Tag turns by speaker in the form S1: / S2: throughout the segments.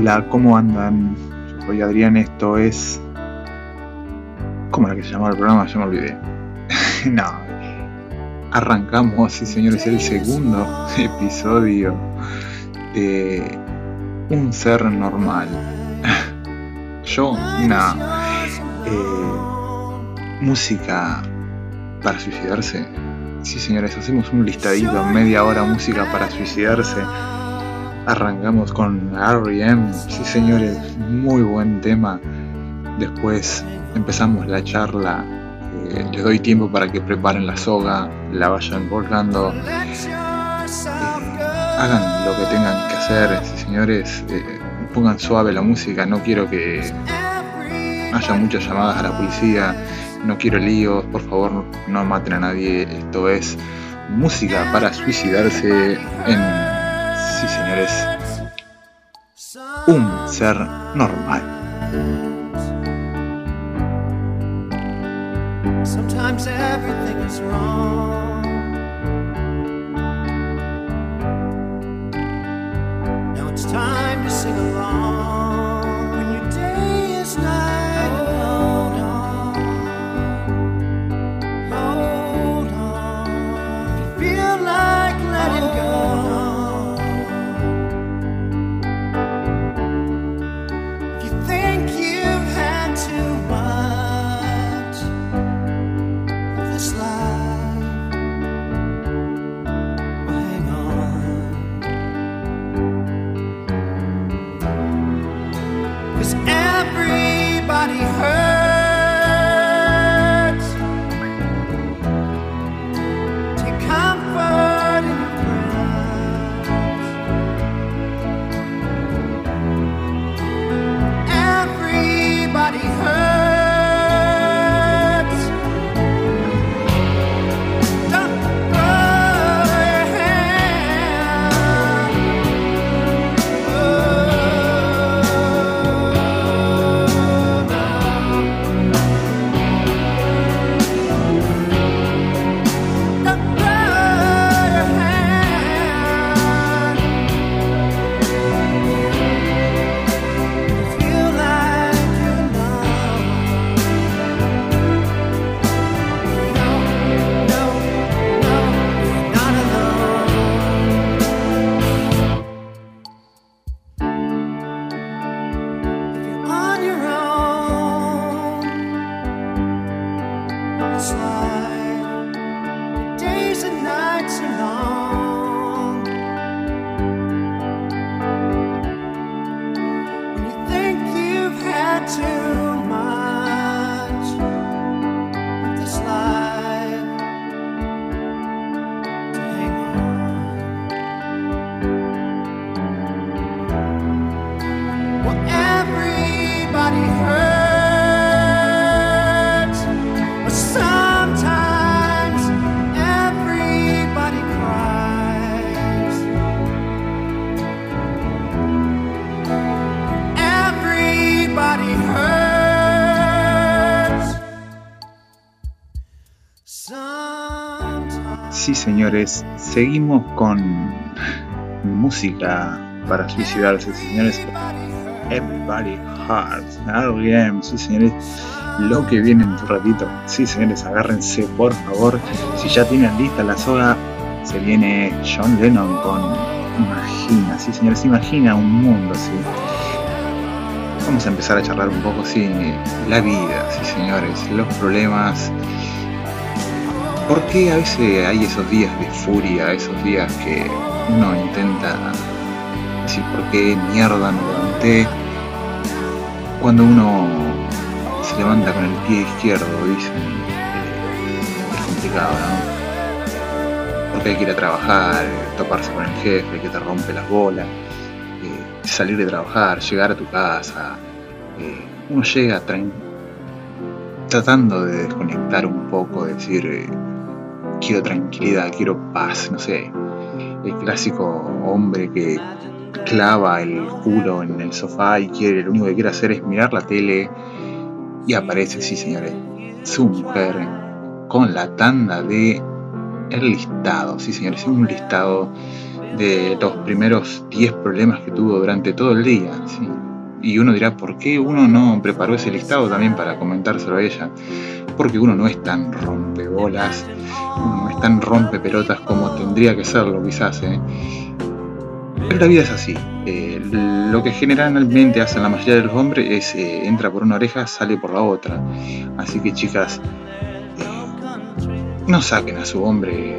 S1: Hola, ¿cómo andan? Yo soy Adrián, esto es... ¿Cómo era que se llamaba el programa? Ya me olvidé. no. Arrancamos, sí señores, el segundo episodio de Un Ser Normal. Yo, no. Eh, música para suicidarse. Sí señores, hacemos un listadito, media hora música para suicidarse Arrancamos con R.E.M. Sí, señores, muy buen tema. Después empezamos la charla. Eh, les doy tiempo para que preparen la soga, la vayan volcando. Eh, hagan lo que tengan que hacer, sí, señores. Eh, pongan suave la música. No quiero que haya muchas llamadas a la policía. No quiero líos. Por favor, no maten a nadie. Esto es música para suicidarse en sí señores, un ser normal. Sometimes everything is wrong. Sí, señores, seguimos con música para suicidarse, señores. Everybody Hearts, bien, sí, señores. Lo que viene en un ratito, sí, señores, agárrense, por favor. Si ya tienen lista la soga, se viene John Lennon con Imagina, sí, señores, imagina un mundo así. Vamos a empezar a charlar un poco, sí, la vida, sí, señores, los problemas ¿Por qué a veces hay esos días de furia, esos días que uno intenta decir por qué mierda me levanté? Cuando uno se levanta con el pie izquierdo, dicen, eh, es complicado, ¿no? Porque hay que ir a trabajar, toparse con el jefe que te rompe las bolas, eh, salir de trabajar, llegar a tu casa. Eh, uno llega tratando de desconectar un poco, decir, quiero tranquilidad, quiero paz, no sé. El clásico hombre que clava el culo en el sofá y quiere, lo único que quiere hacer es mirar la tele y aparece, sí señores, su mujer con la tanda de el listado, sí señores, un listado de los primeros 10 problemas que tuvo durante todo el día. Y uno dirá, ¿por qué uno no preparó ese listado también para comentárselo a ella? Porque uno no es tan rompebolas, uno no es tan rompepelotas como tendría que serlo quizás. ¿eh? Pero la vida es así. Eh, lo que generalmente hacen la mayoría de los hombres es eh, entra por una oreja, sale por la otra. Así que chicas, no saquen a su hombre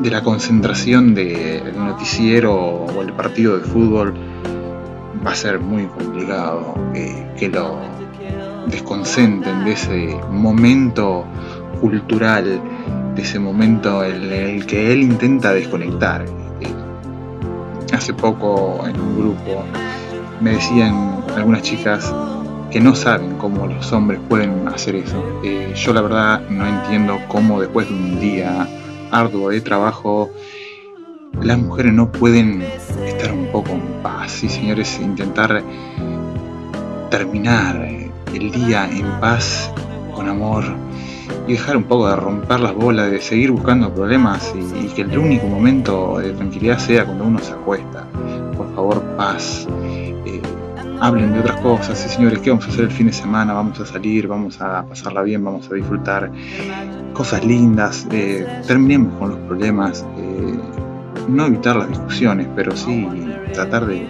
S1: de la concentración del noticiero o el partido de fútbol. Va a ser muy complicado que lo desconcentren de ese momento cultural, de ese momento en el que él intenta desconectar hace poco en un grupo me decían algunas chicas que no saben cómo los hombres pueden hacer eso. Eh, yo la verdad no entiendo cómo después de un día arduo de trabajo las mujeres no pueden estar un poco en paz. Y señores, intentar terminar el día en paz, con amor, y dejar un poco de romper las bolas, de seguir buscando problemas y, que el único momento de tranquilidad sea cuando uno se acuesta. Por favor, paz. Eh, hablen de otras cosas, sí, señores, ¿qué vamos a hacer el fin de semana? Vamos a salir, vamos a pasarla bien, vamos a disfrutar cosas lindas, eh, terminemos con los problemas, eh, no evitar las discusiones, pero sí tratar de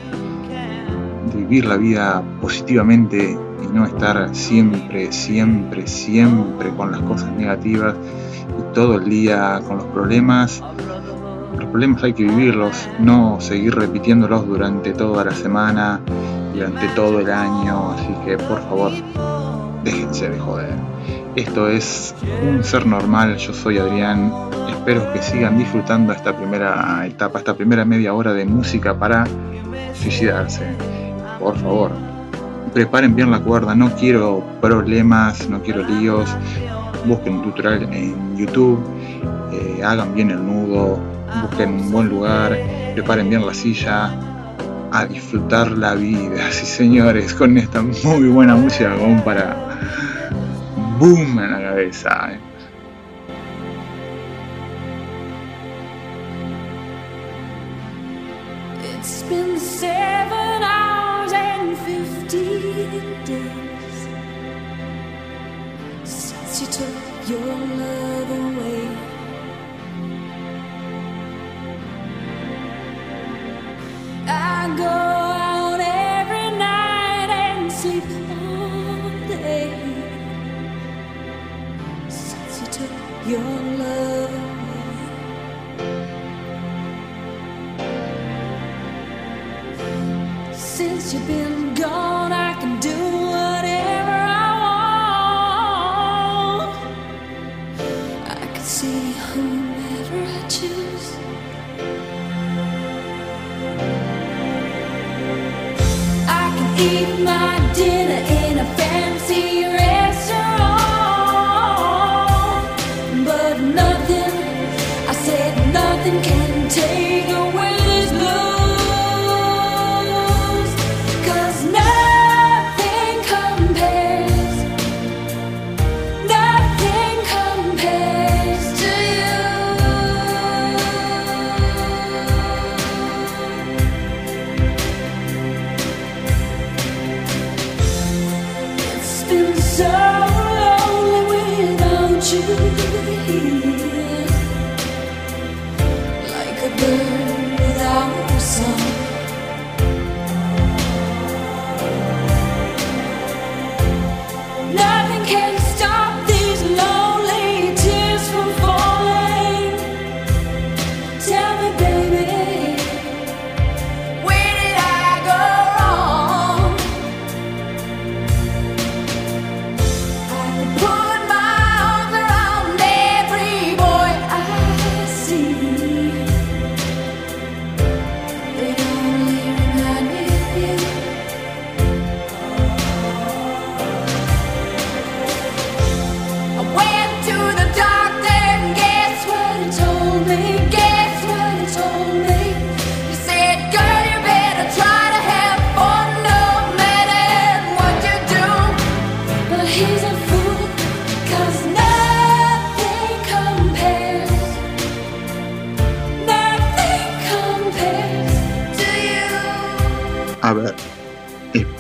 S1: vivir la vida positivamente no estar siempre, siempre, siempre con las cosas negativas y todo el día con los problemas. Los problemas hay que vivirlos, no seguir repitiéndolos durante toda la semana, durante todo el año, así que por favor, déjense de joder. Esto es un ser normal, yo soy Adrián, espero que sigan disfrutando esta primera etapa, esta primera media hora de música para suicidarse. Por favor, preparen bien la cuerda, no quiero problemas, no quiero líos, busquen un tutorial en YouTube, eh, hagan bien el nudo, busquen un buen lugar, preparen bien la silla, a disfrutar la vida, sí señores, con esta muy buena música para boom en la cabeza. Eh. days since you took your love away. I go you've been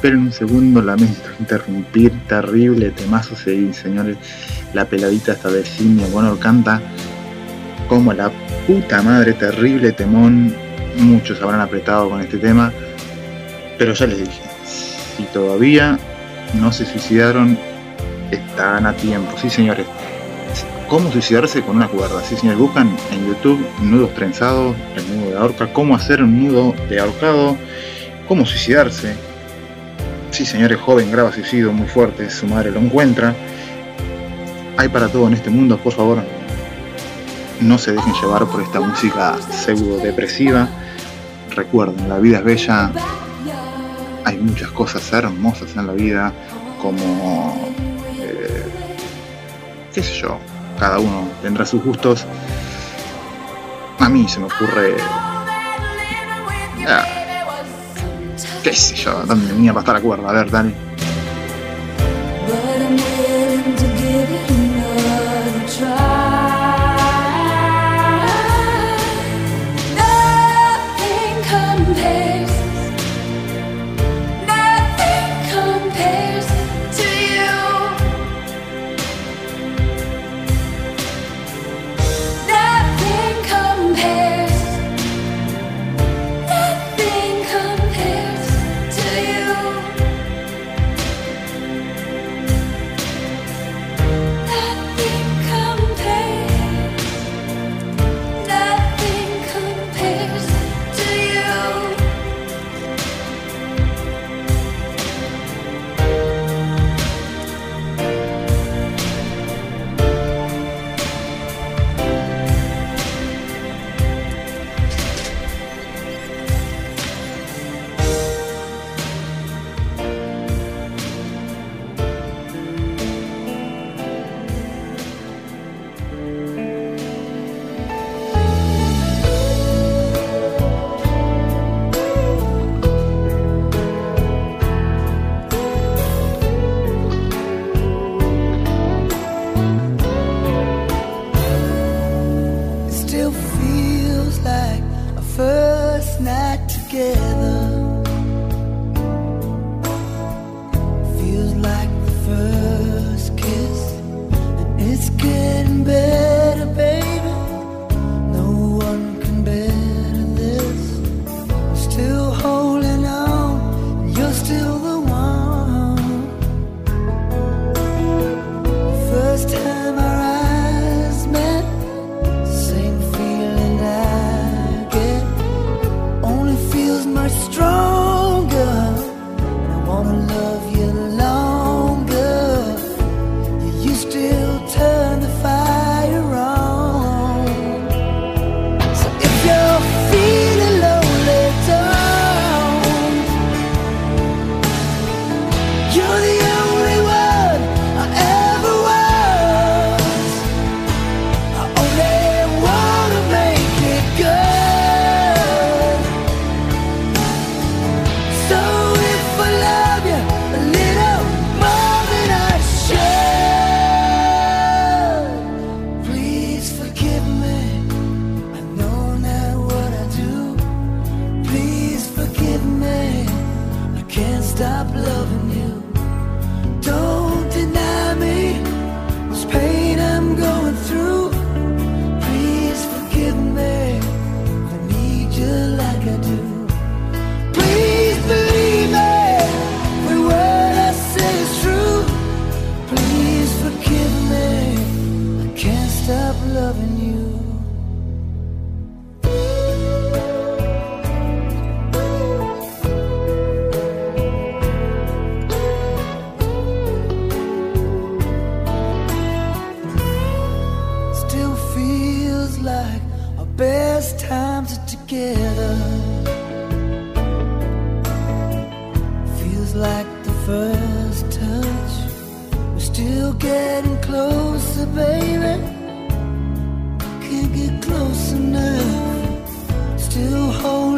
S2: esperen un segundo, lamento interrumpir, terrible temazo, sí, señores. La peladita esta de Simia, bueno, canta como la puta madre, terrible temón. Muchos habrán apretado con este tema, pero ya les dije, si todavía no se suicidaron, están a tiempo, sí, señores. ¿Cómo suicidarse con una cuerda? Sí, señores, buscan en YouTube nudos trenzados, el nudo de ahorca, cómo hacer un nudo de ahorcado, cómo suicidarse Sí, señores, joven graba suicidio muy fuerte, su madre lo encuentra. Hay para todo en este mundo, por favor. No se dejen llevar por esta música pseudo depresiva. Recuerden, la vida es bella. Hay muchas cosas hermosas en la vida, como eh, qué sé yo, cada uno tendrá sus gustos. A mí se me ocurre ah, qué sé yo, dónde venía para estar la cuerda, a ver, dale.
S3: first
S2: touch. We're still getting closer, baby. Can't get close enough. Still holding.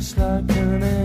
S4: I'm a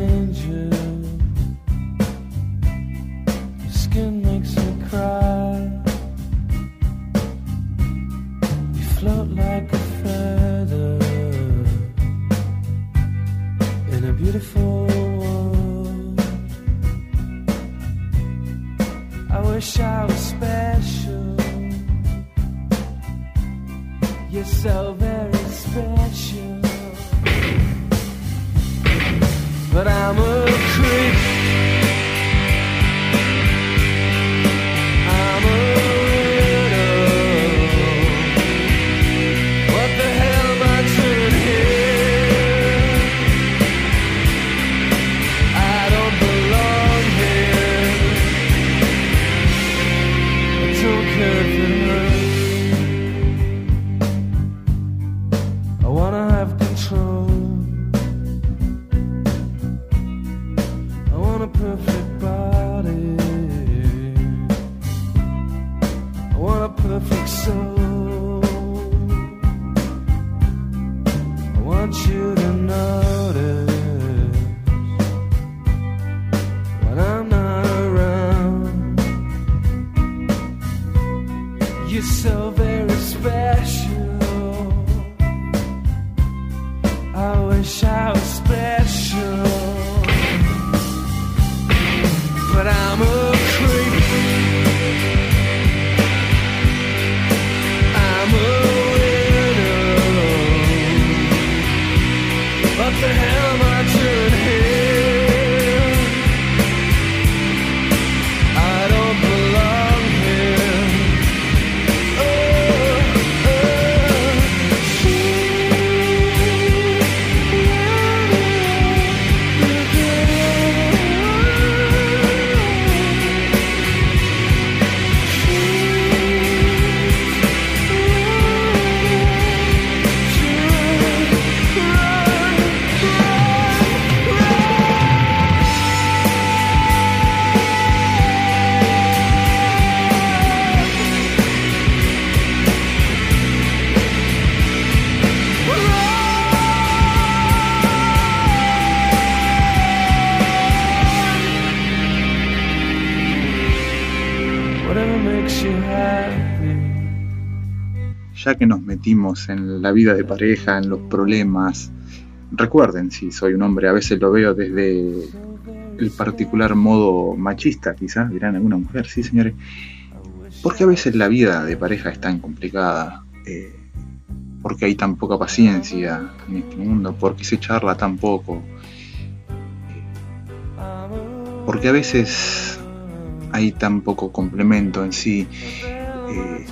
S1: ya que nos en la vida de pareja, en los problemas, recuerden, si soy un hombre, a veces lo veo desde el particular modo machista, quizás dirán alguna mujer, sí señores, porque a veces la vida de pareja es tan complicada, eh, porque hay tan poca paciencia en este mundo, porque se charla tan poco, porque a veces hay tan poco complemento en sí. Eh,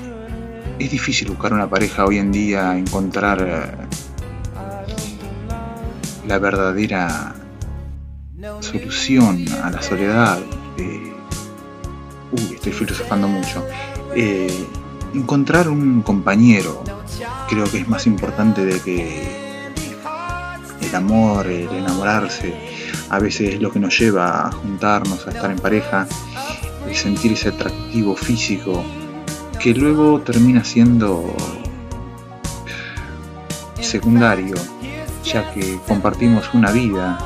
S1: es difícil buscar una pareja hoy en día, encontrar eh, la verdadera solución a la soledad. Eh, uy, estoy filosofando mucho. Eh, encontrar un compañero creo que es más importante de que el amor, el enamorarse, a veces es lo que nos lleva a juntarnos, a estar en pareja, el sentir ese atractivo físico que luego termina siendo secundario, ya que compartimos una vida,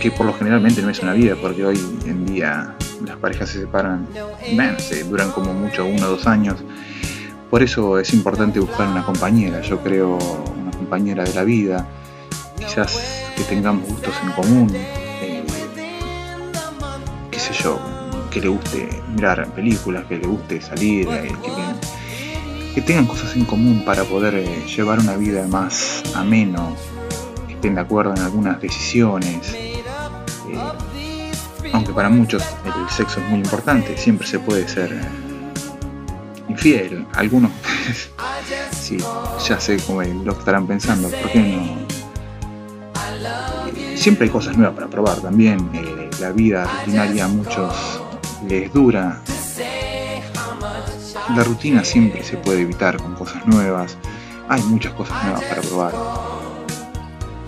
S1: que por lo generalmente no es una vida, porque hoy en día las parejas se separan, se duran como mucho uno o dos años. Por eso es importante buscar una compañera, yo creo una compañera de la vida, quizás que tengamos gustos en común, eh, qué sé yo, que le guste mirar películas, que le guste salir, eh, que, tengan cosas en común para poder eh, llevar una vida más ameno, que estén de acuerdo en algunas decisiones. Eh, aunque para muchos el sexo es muy importante, siempre se puede ser infiel. Algunos, sí, ya sé cómo lo estarán pensando, ¿por qué no? Siempre hay cosas nuevas para probar también. la vida rutinaria muchos les dura. La rutina siempre se puede evitar con cosas nuevas. Hay muchas cosas nuevas para probar.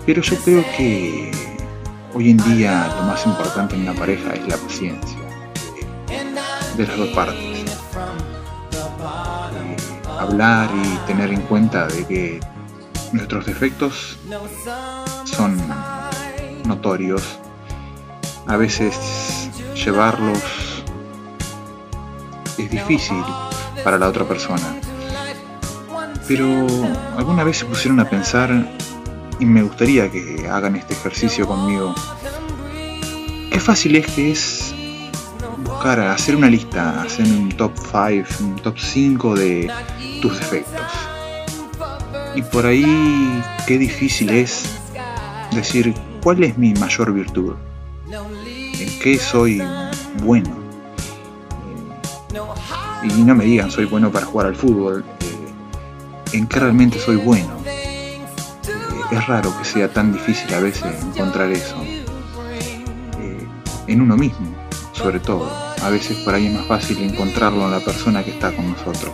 S1: Pero yo creo que hoy en día lo más importante en una pareja es la paciencia de las dos partes. Eh, hablar y tener en cuenta de que nuestros defectos son notorios. A veces llevarlos es difícil para la otra persona. Pero alguna vez se pusieron a pensar, y me gustaría que hagan este ejercicio conmigo, qué fácil es que es buscar, hacer una lista, hacer un top 5, un top 5 de tus defectos. Y por ahí, qué difícil es decir cuál es mi mayor virtud, en qué soy bueno y no me digan soy bueno para jugar al fútbol, eh, en qué realmente soy bueno. Eh, es raro que sea tan difícil a veces encontrar eso. Eh, en uno mismo, sobre todo. A veces por ahí es más fácil encontrarlo en la persona que está con nosotros.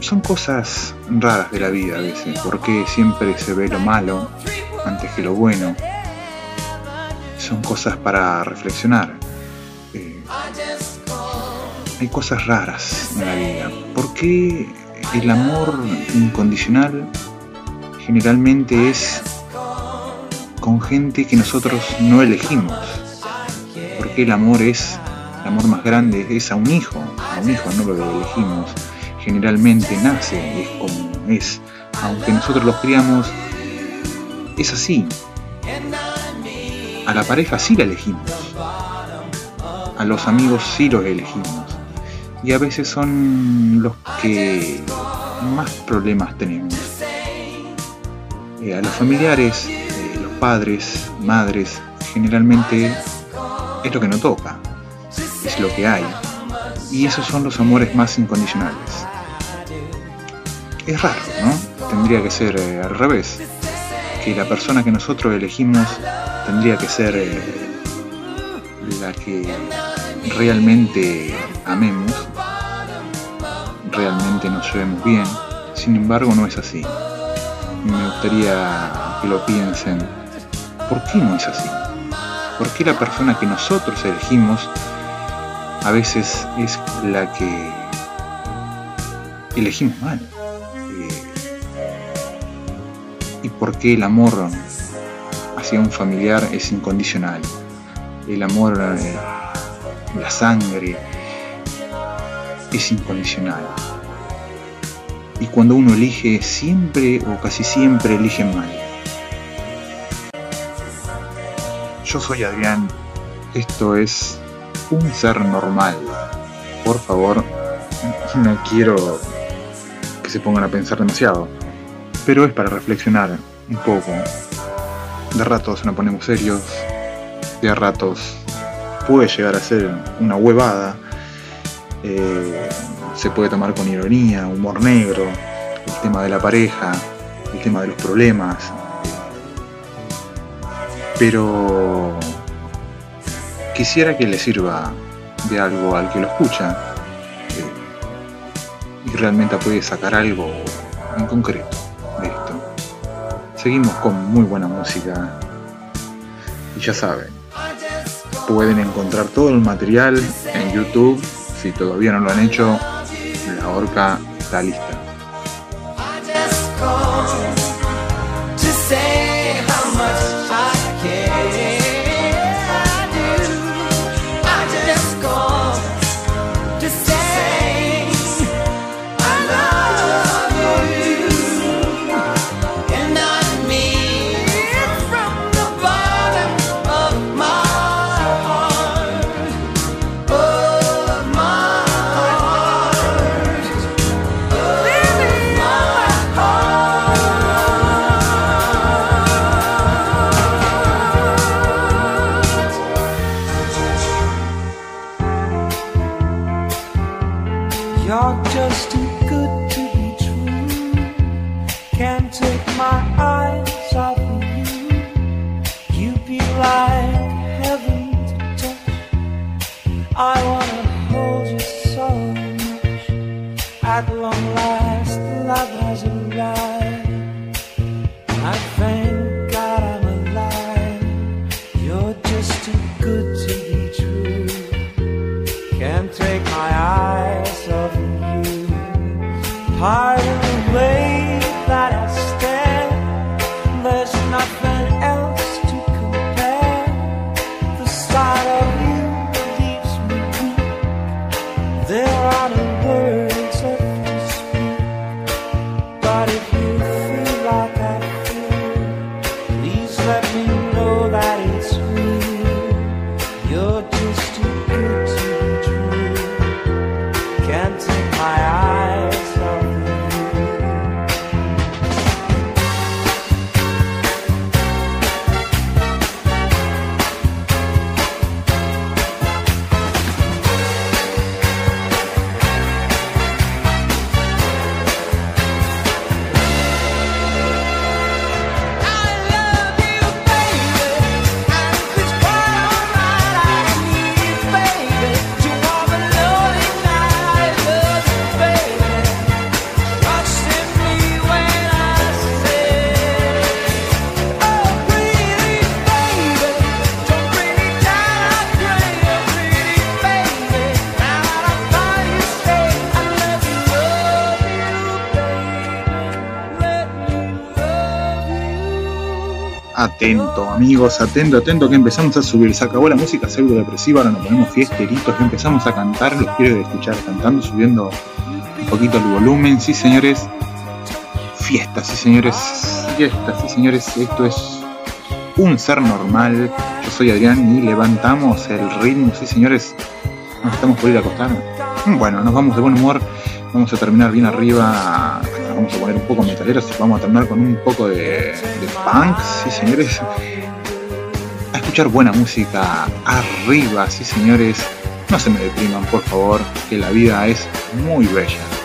S1: Son cosas raras de la vida a veces, porque siempre se ve lo malo antes que lo bueno. Son cosas para reflexionar hay cosas raras en la vida. ¿Por qué el amor incondicional generalmente es con gente que nosotros no elegimos? ¿Por qué el amor es amor más grande es a un hijo, a un hijo no lo elegimos, generalmente nace, es como es, aunque nosotros los criamos, es así. A la pareja sí la elegimos, a los amigos sí los elegimos, y a veces son los que más problemas tenemos. Eh, a los familiares, eh, los padres, madres, generalmente es lo que no toca, es lo que hay. Y esos son los amores más incondicionales. Es raro, ¿no? Tendría que ser eh, al revés. Que la persona que nosotros elegimos tendría que ser la que realmente amemos, realmente nos llevemos bien. Sin embargo, no es así. Me gustaría que lo piensen. ¿Por qué no es así? ¿Por qué la persona que nosotros elegimos a veces es la que elegimos mal? Eh, ¿Y por qué el amor hacia un familiar es incondicional? El amor, eh, la sangre, es incondicional. Y cuando uno elige, siempre o casi siempre elige mal. Yo soy Adrián, esto es un ser normal. Por favor, no quiero que se pongan a pensar demasiado, pero es para reflexionar un poco. De ratos nos ponemos serios, de ratos puede llegar a ser una huevada, eh, se puede tomar con ironía, humor negro, el tema de la pareja, el tema de los problemas, pero quisiera que le sirva de algo al que lo escucha eh, y realmente puede sacar algo en concreto de esto. Seguimos con muy buena música y ya saben, pueden encontrar todo el material en YouTube. Si todavía no lo han hecho, la horca está lista.
S4: long last love has arrived. I faint.
S1: Atento, amigos, atento, atento, que empezamos a subir. Se acabó la música pseudo depresiva, ahora nos ponemos fiesteritos, que empezamos a cantar. Los quiero escuchar cantando, subiendo un poquito el volumen. Sí, señores, fiesta, sí, señores, fiesta, sí, señores. Esto es un ser normal. Yo soy Adrián y levantamos el ritmo, sí, señores. Nos estamos por ir a acostar. Bueno, nos vamos de buen humor. Vamos a terminar bien arriba vamos a poner un poco metaleros y vamos a terminar con un poco de, punk, sí señores. A escuchar buena música arriba, sí señores. No se me depriman, por favor, que la vida es muy bella.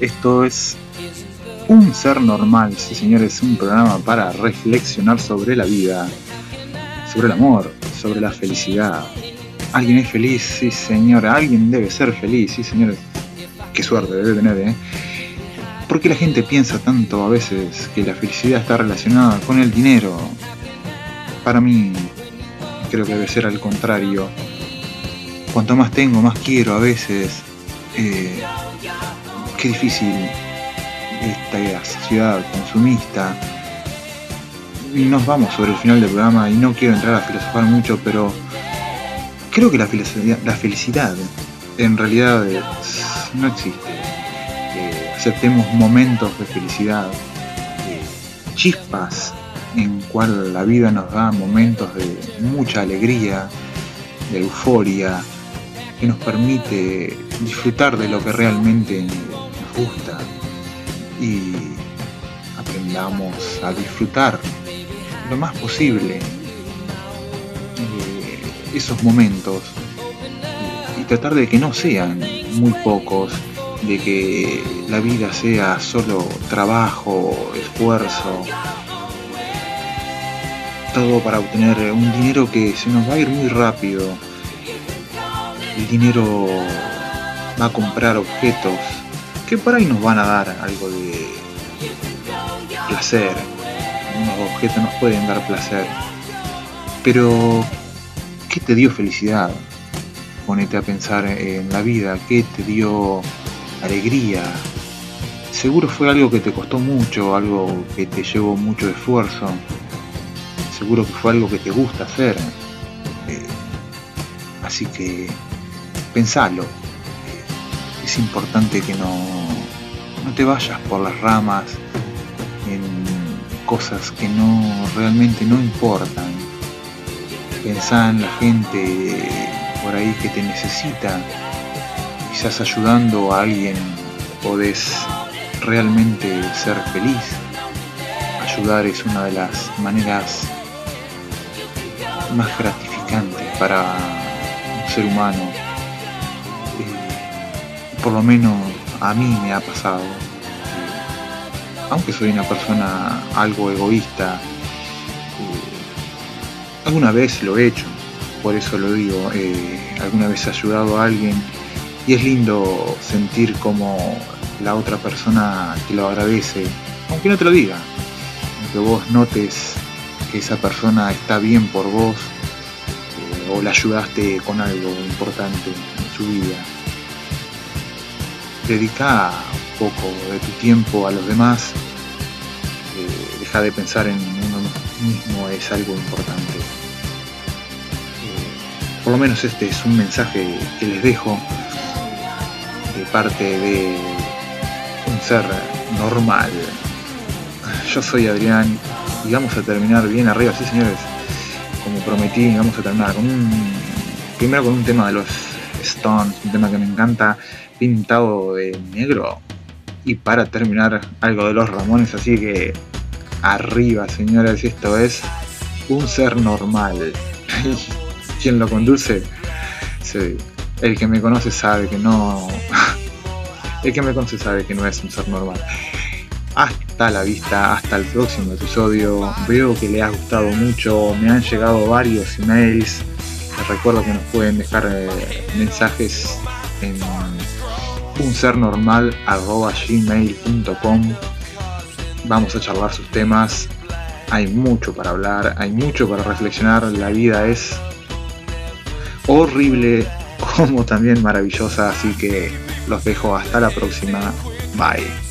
S1: Esto es un ser normal, sí señores, un programa para reflexionar sobre la vida, sobre el amor, sobre la felicidad. ¿Alguien es feliz? Sí señor, alguien debe ser feliz, sí señores. Qué suerte debe tener, ¿eh? ¿Por qué la gente piensa tanto a veces que la felicidad está relacionada con el dinero? Para mí, creo que debe ser al contrario. Cuanto más tengo, más quiero a veces. Eh, qué difícil esta sociedad consumista. Y nos vamos sobre el final del programa y no quiero entrar a filosofar mucho, pero creo que la felicidad, la felicidad en realidad no existe aceptemos momentos de felicidad, chispas en cual la vida nos da momentos de mucha alegría, de euforia, que nos permite disfrutar de lo que realmente y aprendamos a disfrutar lo más posible esos momentos y tratar de que no sean muy pocos de que la vida sea solo trabajo, esfuerzo, todo para obtener un dinero que se nos va a ir muy rápido. El dinero va a comprar objetos que por ahí nos van a dar algo de placer. Unos objetos nos pueden dar placer. Pero, ¿qué te dio felicidad? Ponete a pensar en la vida, ¿qué te dio alegría. Seguro fue algo que te costó mucho, algo que te llevó mucho esfuerzo. Seguro que fue algo que te gusta hacer. Eh, así que pensalo. Es importante que no, no te vayas por las ramas en cosas que no realmente no importan. Pensá en la gente por ahí que te necesita quizás ayudando a alguien podés realmente ser feliz. Ayudar es una de las maneras más gratificantes para un ser humano. Por lo menos a mí me ha pasado. aunque soy una persona algo egoísta, eh, alguna vez lo he hecho, por eso lo digo, eh, alguna vez he ayudado a alguien y es lindo sentir como la otra persona te lo agradece, aunque no te lo diga, aunque vos notes que esa persona está bien por vos eh, o la ayudaste con algo importante en su vida. Dedica un poco de tu tiempo a los demás, eh, deja de pensar en uno mismo, es algo importante. Eh, por lo menos este es un mensaje que les dejo parte de un ser normal. Yo soy Adrián y vamos a terminar bien arriba, sí señores, como prometí, vamos a terminar con un, primero con un tema de los Stones, un tema que me encanta, pintado de negro, y para terminar algo de los Ramones, así que arriba señores, esto es un ser normal. ¿Quién lo conduce? el que me conoce sabe que no el que me conoce sabe que no es un ser normal. Hasta la vista, hasta el próximo episodio. Veo que le ha gustado mucho, me han llegado varios emails. Les recuerdo que nos pueden dejar eh, mensajes en unsernormal.gmail.com Vamos a charlar sus temas. Hay mucho para hablar, hay mucho para reflexionar. La vida es horrible como también maravillosa, así que los dejo hasta la próxima. Bye.